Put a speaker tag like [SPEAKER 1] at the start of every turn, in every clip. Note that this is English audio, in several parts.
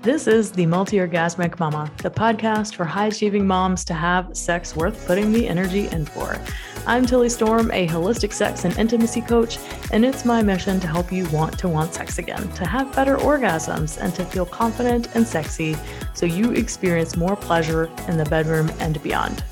[SPEAKER 1] This is the Multi Orgasmic Mama, the podcast for high achieving moms to have sex worth putting the energy in for. I'm Tilly Storm, a holistic sex and intimacy coach, and it's my mission to help you want to want sex again, to have better orgasms, and to feel confident and sexy so you experience more pleasure in the bedroom and beyond.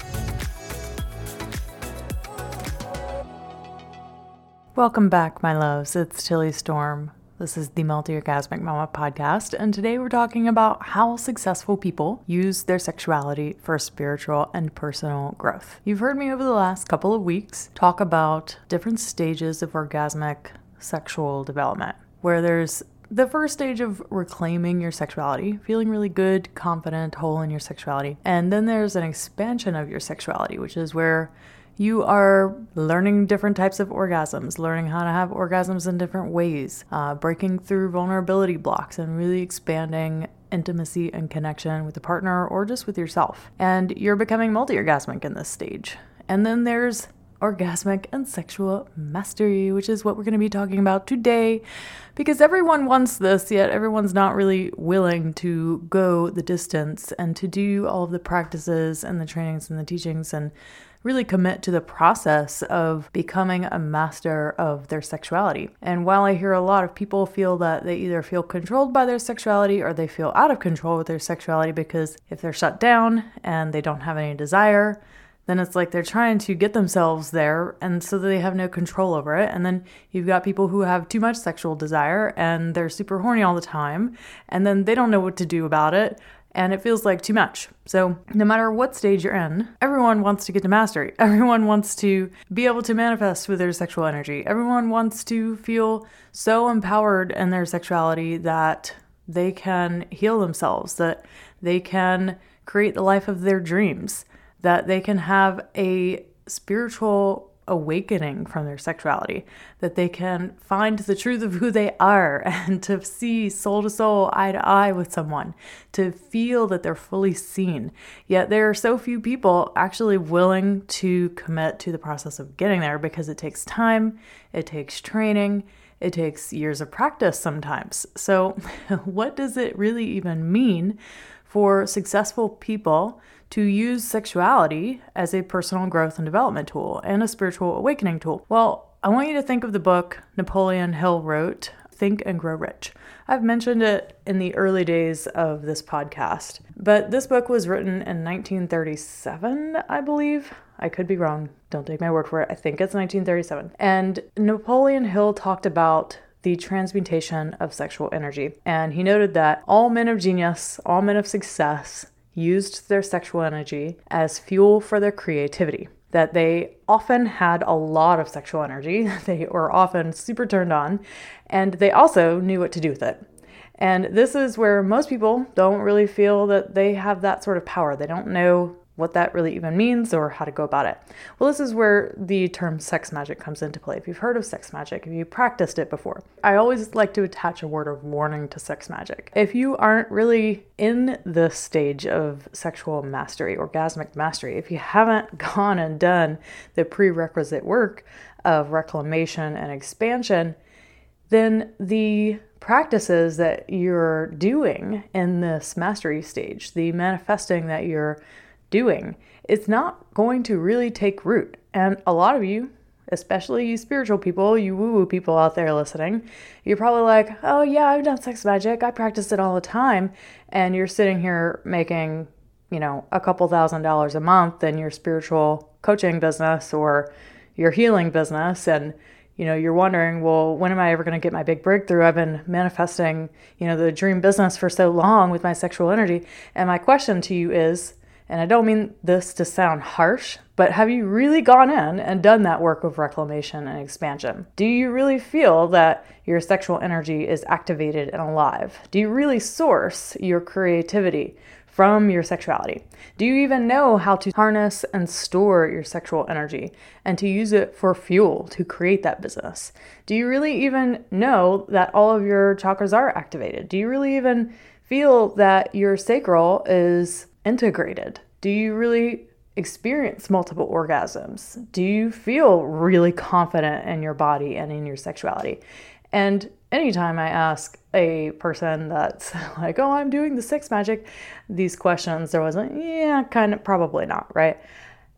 [SPEAKER 1] Welcome back, my loves. It's Tilly Storm. This is the Multi Orgasmic Mama podcast, and today we're talking about how successful people use their sexuality for spiritual and personal growth. You've heard me over the last couple of weeks talk about different stages of orgasmic sexual development, where there's the first stage of reclaiming your sexuality, feeling really good, confident, whole in your sexuality. And then there's an expansion of your sexuality, which is where you are learning different types of orgasms, learning how to have orgasms in different ways, uh, breaking through vulnerability blocks, and really expanding intimacy and connection with a partner or just with yourself. And you're becoming multi orgasmic in this stage. And then there's orgasmic and sexual mastery, which is what we're going to be talking about today. Because everyone wants this, yet everyone's not really willing to go the distance and to do all of the practices and the trainings and the teachings and really commit to the process of becoming a master of their sexuality. And while I hear a lot of people feel that they either feel controlled by their sexuality or they feel out of control with their sexuality because if they're shut down and they don't have any desire, then it's like they're trying to get themselves there and so they have no control over it. And then you've got people who have too much sexual desire and they're super horny all the time and then they don't know what to do about it and it feels like too much. So, no matter what stage you're in, everyone wants to get to mastery. Everyone wants to be able to manifest with their sexual energy. Everyone wants to feel so empowered in their sexuality that they can heal themselves, that they can create the life of their dreams, that they can have a spiritual awakening from their sexuality, that they can find the truth of who they are and to see soul to soul, eye to eye with someone, to feel that they're fully seen. Yet there are so few people actually willing to commit to the process of getting there because it takes time, it takes training. It takes years of practice sometimes. So, what does it really even mean for successful people to use sexuality as a personal growth and development tool and a spiritual awakening tool? Well, I want you to think of the book Napoleon Hill wrote, Think and Grow Rich. I've mentioned it in the early days of this podcast, but this book was written in 1937, I believe. I could be wrong. Don't take my word for it. I think it's 1937. And Napoleon Hill talked about the transmutation of sexual energy. And he noted that all men of genius, all men of success, used their sexual energy as fuel for their creativity. That they often had a lot of sexual energy, they were often super turned on, and they also knew what to do with it. And this is where most people don't really feel that they have that sort of power. They don't know what that really even means or how to go about it. Well, this is where the term sex magic comes into play. If you've heard of sex magic, if you've practiced it before, I always like to attach a word of warning to sex magic. If you aren't really in the stage of sexual mastery, orgasmic mastery, if you haven't gone and done the prerequisite work of reclamation and expansion, then the practices that you're doing in this mastery stage, the manifesting that you're doing, it's not going to really take root. And a lot of you, especially you spiritual people, you woo woo people out there listening, you're probably like, oh yeah, I've done sex magic, I practice it all the time. And you're sitting here making, you know, a couple thousand dollars a month in your spiritual coaching business or your healing business. And you know, you're wondering, well, when am I ever going to get my big breakthrough? I've been manifesting, you know, the dream business for so long with my sexual energy. And my question to you is, and I don't mean this to sound harsh, but have you really gone in and done that work of reclamation and expansion? Do you really feel that your sexual energy is activated and alive? Do you really source your creativity from your sexuality? Do you even know how to harness and store your sexual energy and to use it for fuel to create that business? Do you really even know that all of your chakras are activated? Do you really even feel that your sacral is integrated? Do you really experience multiple orgasms? Do you feel really confident in your body and in your sexuality? And anytime I ask a person that's like, oh, I'm doing the sex magic, these questions, there was like, yeah, kind of, probably not, right?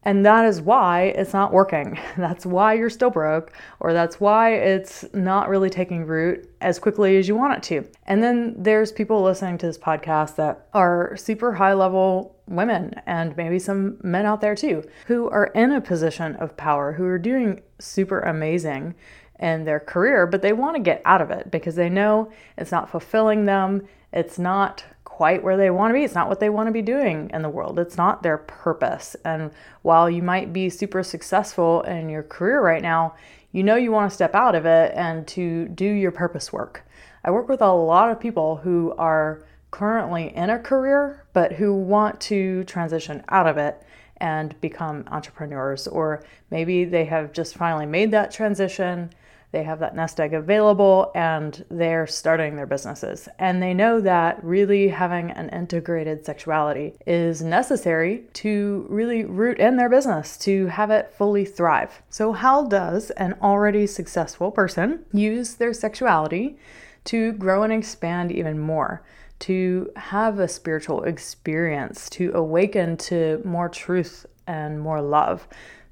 [SPEAKER 1] And that is why it's not working. That's why you're still broke, or that's why it's not really taking root as quickly as you want it to. And then there's people listening to this podcast that are super high level women, and maybe some men out there too, who are in a position of power, who are doing super amazing in their career, but they want to get out of it because they know it's not fulfilling them. It's not quite where they want to be. It's not what they want to be doing in the world. It's not their purpose. And while you might be super successful in your career right now, you know you want to step out of it and to do your purpose work. I work with a lot of people who are currently in a career, but who want to transition out of it and become entrepreneurs. Or maybe they have just finally made that transition they have that nest egg available and they're starting their businesses. And they know that really having an integrated sexuality is necessary to really root in their business, to have it fully thrive. So, how does an already successful person use their sexuality to grow and expand even more? To have a spiritual experience, to awaken to more truth and more love,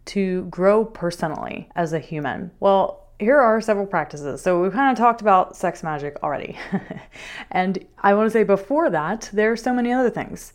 [SPEAKER 1] to grow personally as a human? Well, here are several practices. So we've kind of talked about sex magic already. and I want to say before that, there are so many other things.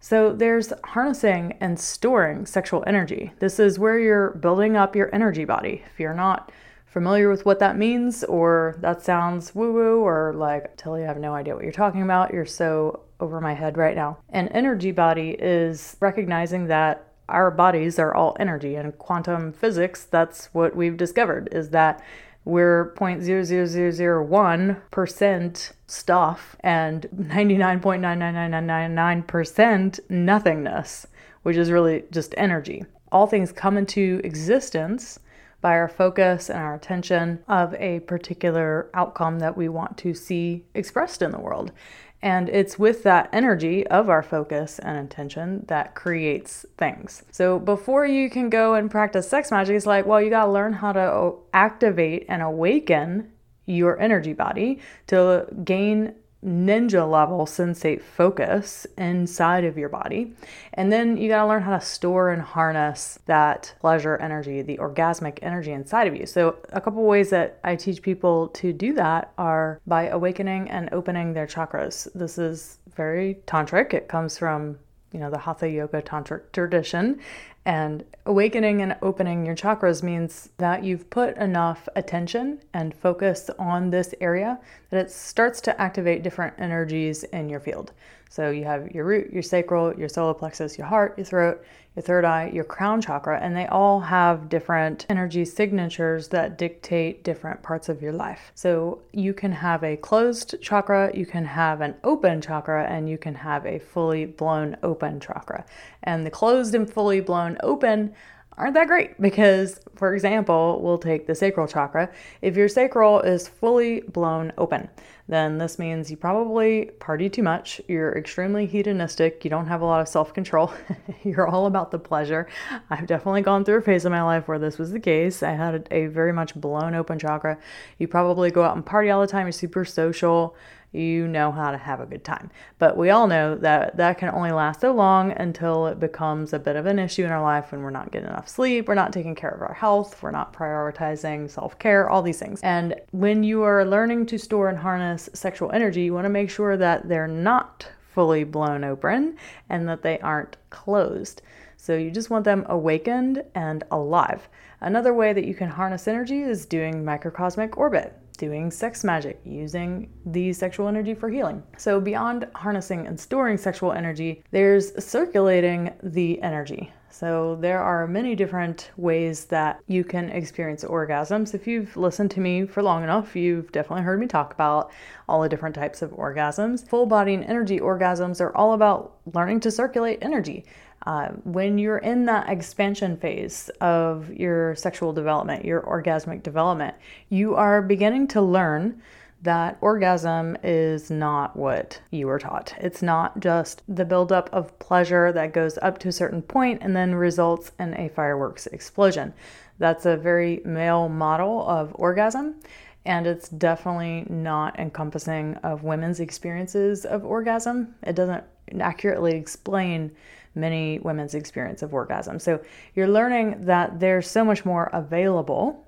[SPEAKER 1] So there's harnessing and storing sexual energy. This is where you're building up your energy body. If you're not familiar with what that means, or that sounds woo woo, or like, I have no idea what you're talking about, you're so over my head right now. An energy body is recognizing that our bodies are all energy and quantum physics that's what we've discovered is that we're 0.00001% stuff and 99.99999% nothingness which is really just energy all things come into existence by our focus and our attention of a particular outcome that we want to see expressed in the world. And it's with that energy of our focus and intention that creates things. So before you can go and practice sex magic, it's like, well, you got to learn how to activate and awaken your energy body to gain ninja level sensate focus inside of your body. And then you got to learn how to store and harness that pleasure energy, the orgasmic energy inside of you. So, a couple ways that I teach people to do that are by awakening and opening their chakras. This is very tantric. It comes from you know the hatha yoga tantric tradition and awakening and opening your chakras means that you've put enough attention and focus on this area that it starts to activate different energies in your field. So you have your root, your sacral, your solar plexus, your heart, your throat, your third eye, your crown chakra, and they all have different energy signatures that dictate different parts of your life. So you can have a closed chakra, you can have an open chakra, and you can have a fully blown open chakra. And the closed and fully blown open aren't that great because, for example, we'll take the sacral chakra. If your sacral is fully blown open, then this means you probably party too much, you're extremely hedonistic, you don't have a lot of self control, you're all about the pleasure. I've definitely gone through a phase of my life where this was the case. I had a, a very much blown open chakra. You probably go out and party all the time, you're super social you know how to have a good time. But we all know that that can only last so long until it becomes a bit of an issue in our life when we're not getting enough sleep, we're not taking care of our health, we're not prioritizing self care, all these things. And when you are learning to store and harness sexual energy, you want to make sure that they're not fully blown open and that they aren't closed. So you just want them awakened and alive. Another way that you can harness energy is doing microcosmic orbit doing sex magic, using the sexual energy for healing. So, beyond harnessing and storing sexual energy, there's circulating the energy. So, there are many different ways that you can experience orgasms. If you've listened to me for long enough, you've definitely heard me talk about all the different types of orgasms. Full body and energy orgasms are all about learning to circulate energy. Uh, when you're in that expansion phase of your sexual development, your orgasmic development, you are beginning to learn that orgasm is not what you were taught. It's not just the buildup of pleasure that goes up to a certain point and then results in a fireworks explosion. That's a very male model of orgasm. And it's definitely not encompassing of women's experiences of orgasm. It doesn't accurately explain many women's experience of orgasm. So you're learning that there's so much more available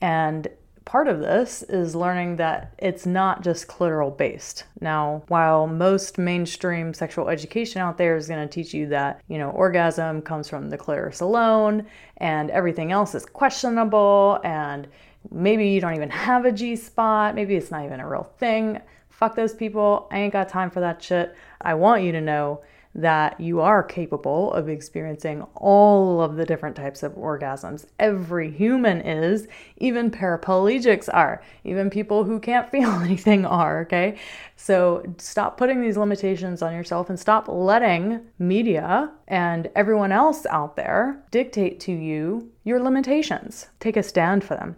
[SPEAKER 1] and part of this is learning that it's not just clitoral based. Now, while most mainstream sexual education out there is going to teach you that, you know, orgasm comes from the clitoris alone and everything else is questionable and maybe you don't even have a G spot, maybe it's not even a real thing. Fuck those people. I ain't got time for that shit. I want you to know that you are capable of experiencing all of the different types of orgasms. Every human is, even paraplegics are, even people who can't feel anything are, okay? So stop putting these limitations on yourself and stop letting media and everyone else out there dictate to you your limitations. Take a stand for them.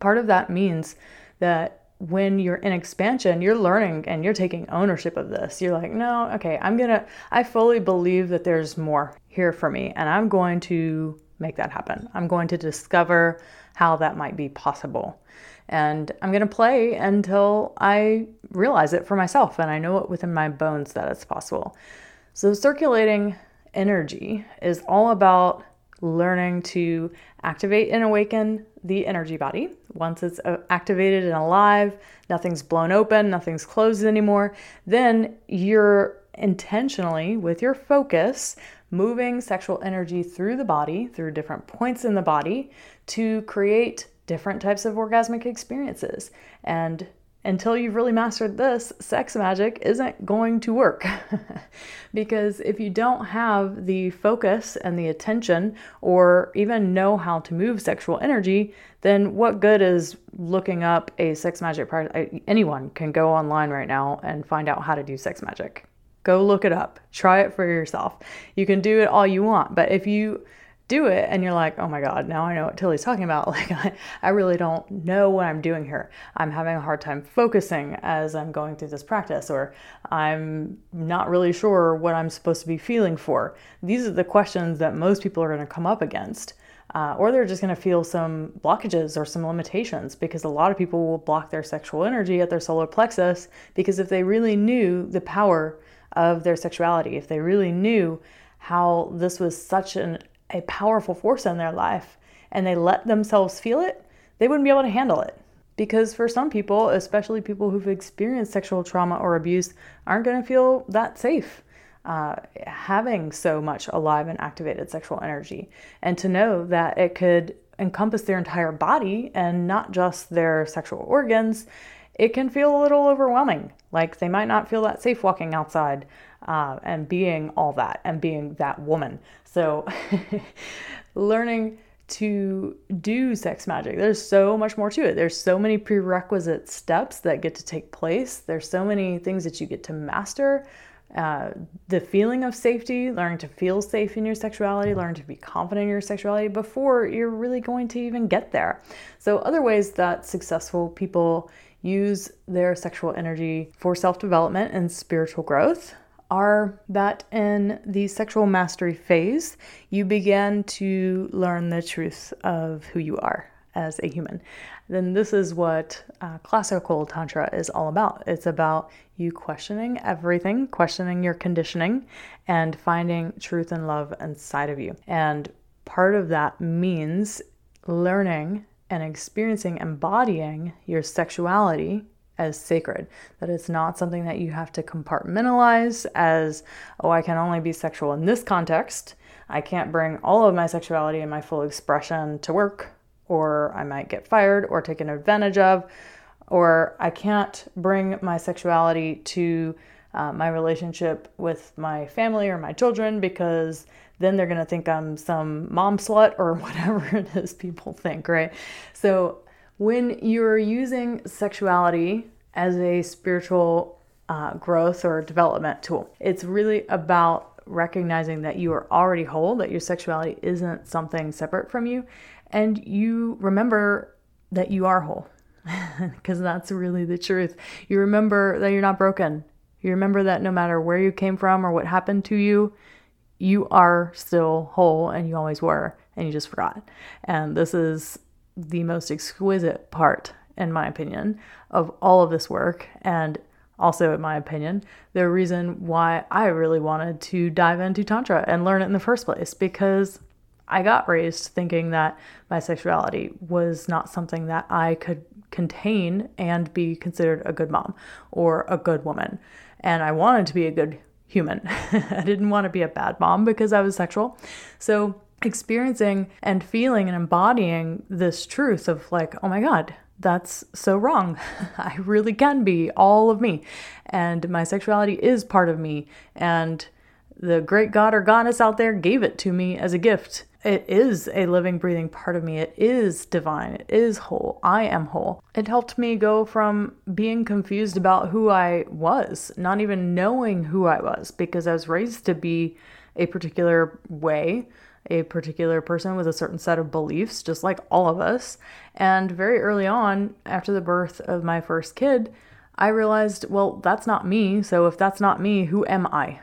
[SPEAKER 1] Part of that means that when you're in expansion, you're learning and you're taking ownership of this. You're like, no, okay, I'm gonna, I fully believe that there's more here for me, and I'm going to make that happen. I'm going to discover how that might be possible. And I'm gonna play until I realize it for myself and I know it within my bones that it's possible. So, circulating energy is all about learning to activate and awaken the energy body. Once it's uh, activated and alive, nothing's blown open, nothing's closed anymore, then you're intentionally, with your focus, moving sexual energy through the body, through different points in the body, to create different types of orgasmic experiences. And until you've really mastered this, sex magic isn't going to work. because if you don't have the focus and the attention, or even know how to move sexual energy, then what good is looking up a sex magic practice? Anyone can go online right now and find out how to do sex magic. Go look it up, try it for yourself. You can do it all you want, but if you do it and you're like, oh my God, now I know what Tilly's talking about. Like, I, I really don't know what I'm doing here. I'm having a hard time focusing as I'm going through this practice, or I'm not really sure what I'm supposed to be feeling for. These are the questions that most people are going to come up against. Uh, or they're just going to feel some blockages or some limitations because a lot of people will block their sexual energy at their solar plexus because if they really knew the power of their sexuality, if they really knew how this was such an a powerful force in their life and they let themselves feel it, they wouldn't be able to handle it. Because for some people, especially people who've experienced sexual trauma or abuse, aren't going to feel that safe uh, having so much alive and activated sexual energy. And to know that it could encompass their entire body and not just their sexual organs, it can feel a little overwhelming. Like they might not feel that safe walking outside uh, and being all that and being that woman. So, learning to do sex magic, there's so much more to it. There's so many prerequisite steps that get to take place. There's so many things that you get to master. Uh, the feeling of safety, learning to feel safe in your sexuality, learn to be confident in your sexuality before you're really going to even get there. So, other ways that successful people use their sexual energy for self development and spiritual growth are that in the sexual mastery phase, you begin to learn the truth of who you are as a human. Then, this is what uh, classical Tantra is all about. It's about you questioning everything, questioning your conditioning, and finding truth and love inside of you. And part of that means learning and experiencing, embodying your sexuality as sacred, that it's not something that you have to compartmentalize as, oh, I can only be sexual in this context. I can't bring all of my sexuality and my full expression to work, or I might get fired or taken advantage of, or I can't bring my sexuality to uh, my relationship with my family or my children because then they're going to think I'm some mom slut or whatever it is people think, right? So when you're using sexuality as a spiritual uh, growth or development tool, it's really about recognizing that you are already whole, that your sexuality isn't something separate from you, and you remember that you are whole because that's really the truth. You remember that you're not broken. You remember that no matter where you came from or what happened to you, you are still whole and you always were, and you just forgot. And this is the most exquisite part in my opinion, of all of this work. And also, in my opinion, the reason why I really wanted to dive into Tantra and learn it in the first place because I got raised thinking that my sexuality was not something that I could contain and be considered a good mom or a good woman. And I wanted to be a good human. I didn't want to be a bad mom because I was sexual. So, experiencing and feeling and embodying this truth of like, oh my God, that's so wrong. I really can be all of me. And my sexuality is part of me. And the great God or goddess out there gave it to me as a gift. It is a living, breathing part of me. It is divine. It is whole. I am whole. It helped me go from being confused about who I was, not even knowing who I was, because I was raised to be a particular way a particular person with a certain set of beliefs, just like all of us. And very early on, after the birth of my first kid, I realized, well, that's not me. So if that's not me, who am I?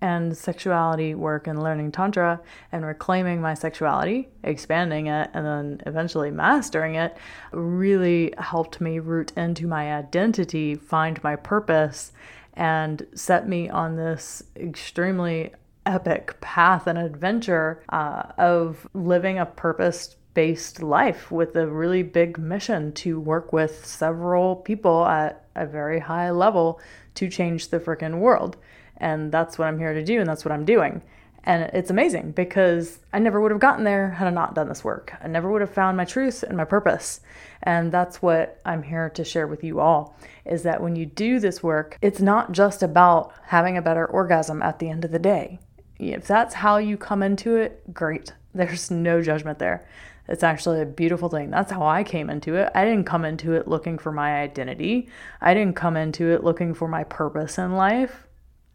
[SPEAKER 1] And sexuality work and learning Tantra and reclaiming my sexuality, expanding it, and then eventually mastering it really helped me root into my identity, find my purpose, and set me on this extremely epic path and adventure uh, of living a purpose based life with a really big mission to work with several people at a very high level to change the freaking world. And that's what I'm here to do, and that's what I'm doing. And it's amazing because I never would have gotten there had I not done this work. I never would have found my truth and my purpose. And that's what I'm here to share with you all is that when you do this work, it's not just about having a better orgasm at the end of the day. If that's how you come into it, great. There's no judgment there. It's actually a beautiful thing. That's how I came into it. I didn't come into it looking for my identity. I didn't come into it looking for my purpose in life.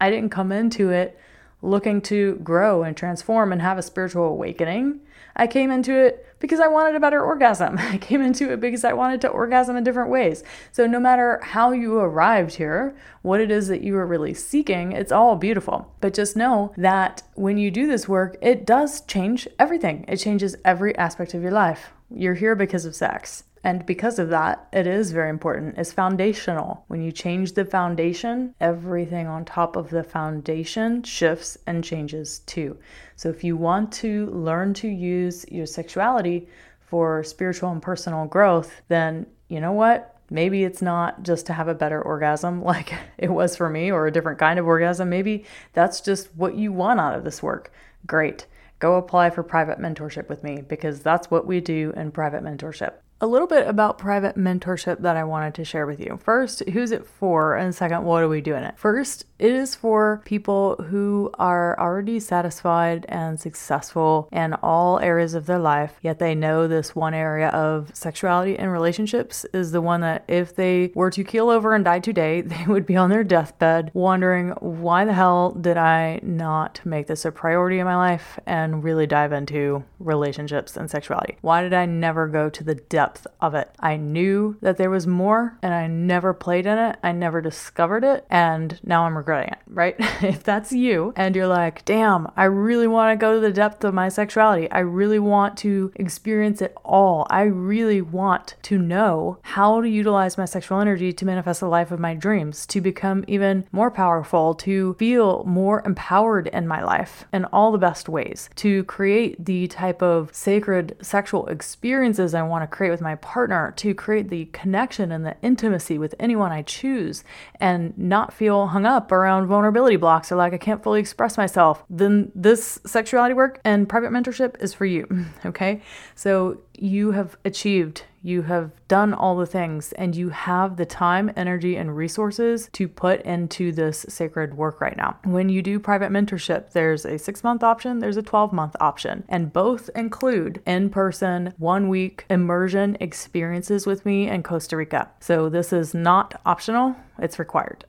[SPEAKER 1] I didn't come into it looking to grow and transform and have a spiritual awakening. I came into it because I wanted a better orgasm. I came into it because I wanted to orgasm in different ways. So, no matter how you arrived here, what it is that you are really seeking, it's all beautiful. But just know that when you do this work, it does change everything, it changes every aspect of your life. You're here because of sex. And because of that, it is very important. It's foundational. When you change the foundation, everything on top of the foundation shifts and changes too. So if you want to learn to use your sexuality for spiritual and personal growth, then you know what? Maybe it's not just to have a better orgasm like it was for me or a different kind of orgasm. Maybe that's just what you want out of this work. Great. Go apply for private mentorship with me because that's what we do in private mentorship a little bit about private mentorship that I wanted to share with you. First, who's it for? And second, what are we doing it? First, it is for people who are already satisfied and successful in all areas of their life, yet they know this one area of sexuality and relationships is the one that if they were to keel over and die today, they would be on their deathbed wondering why the hell did I not make this a priority in my life and really dive into relationships and sexuality? Why did I never go to the depth depth of it. I knew that there was more and I never played in it. I never discovered it. And now I'm regretting it, right? if that's you and you're like, damn, I really want to go to the depth of my sexuality. I really want to experience it all. I really want to know how to utilize my sexual energy to manifest the life of my dreams, to become even more powerful, to feel more empowered in my life in all the best ways, to create the type of sacred sexual experiences I want to create with my partner, to create the connection and the intimacy with anyone I choose, and not feel hung up around vulnerability blocks or like I can't fully express myself, then this sexuality work and private mentorship is for you. Okay. So you have achieved you have done all the things and you have the time, energy, and resources to put into this sacred work right now. When you do private mentorship, there's a six month option, there's a 12 month option, and both include in person, one week immersion experiences with me in Costa Rica. So this is not optional it's required.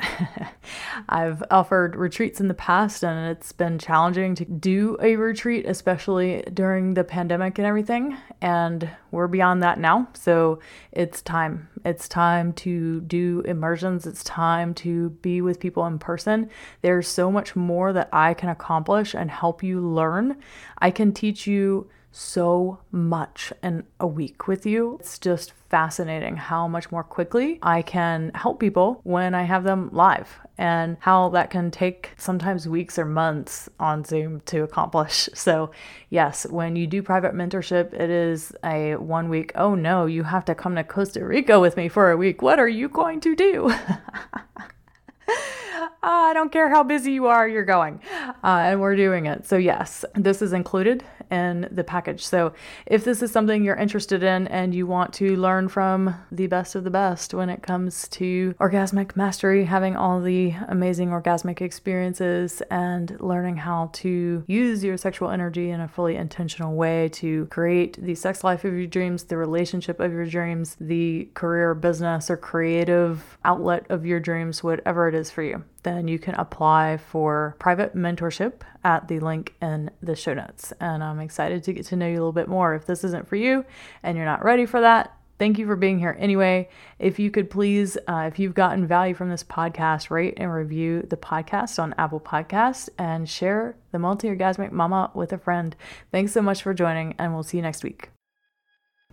[SPEAKER 1] I've offered retreats in the past and it's been challenging to do a retreat, especially during the pandemic and everything. And we're beyond that now. So it's time. It's time to do immersions. It's time to be with people in person. There's so much more that I can accomplish and help you learn. I can teach you so much in a week with you. It's just fascinating how much more quickly I can help people when I have them live and how that can take sometimes weeks or months on Zoom to accomplish. So, yes, when you do private mentorship, it is a one week, oh no, you have to come to Costa Rica with me for a week. What are you going to do? I don't care how busy you are, you're going. Uh, and we're doing it. So, yes, this is included in the package. So, if this is something you're interested in and you want to learn from the best of the best when it comes to orgasmic mastery, having all the amazing orgasmic experiences, and learning how to use your sexual energy in a fully intentional way to create the sex life of your dreams, the relationship of your dreams, the career, business, or creative outlet of your dreams, whatever it is for you then you can apply for private mentorship at the link in the show notes. And I'm excited to get to know you a little bit more. If this isn't for you and you're not ready for that, thank you for being here anyway. If you could please, uh, if you've gotten value from this podcast, rate and review the podcast on Apple Podcasts and share the multi orgasmic mama with a friend. Thanks so much for joining, and we'll see you next week.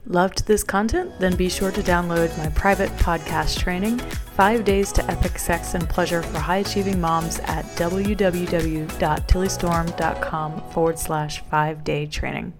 [SPEAKER 1] Loved this content? Then be sure to download my private podcast training, Five Days to Epic Sex and Pleasure for High Achieving Moms at www.tillystorm.com forward slash five day training.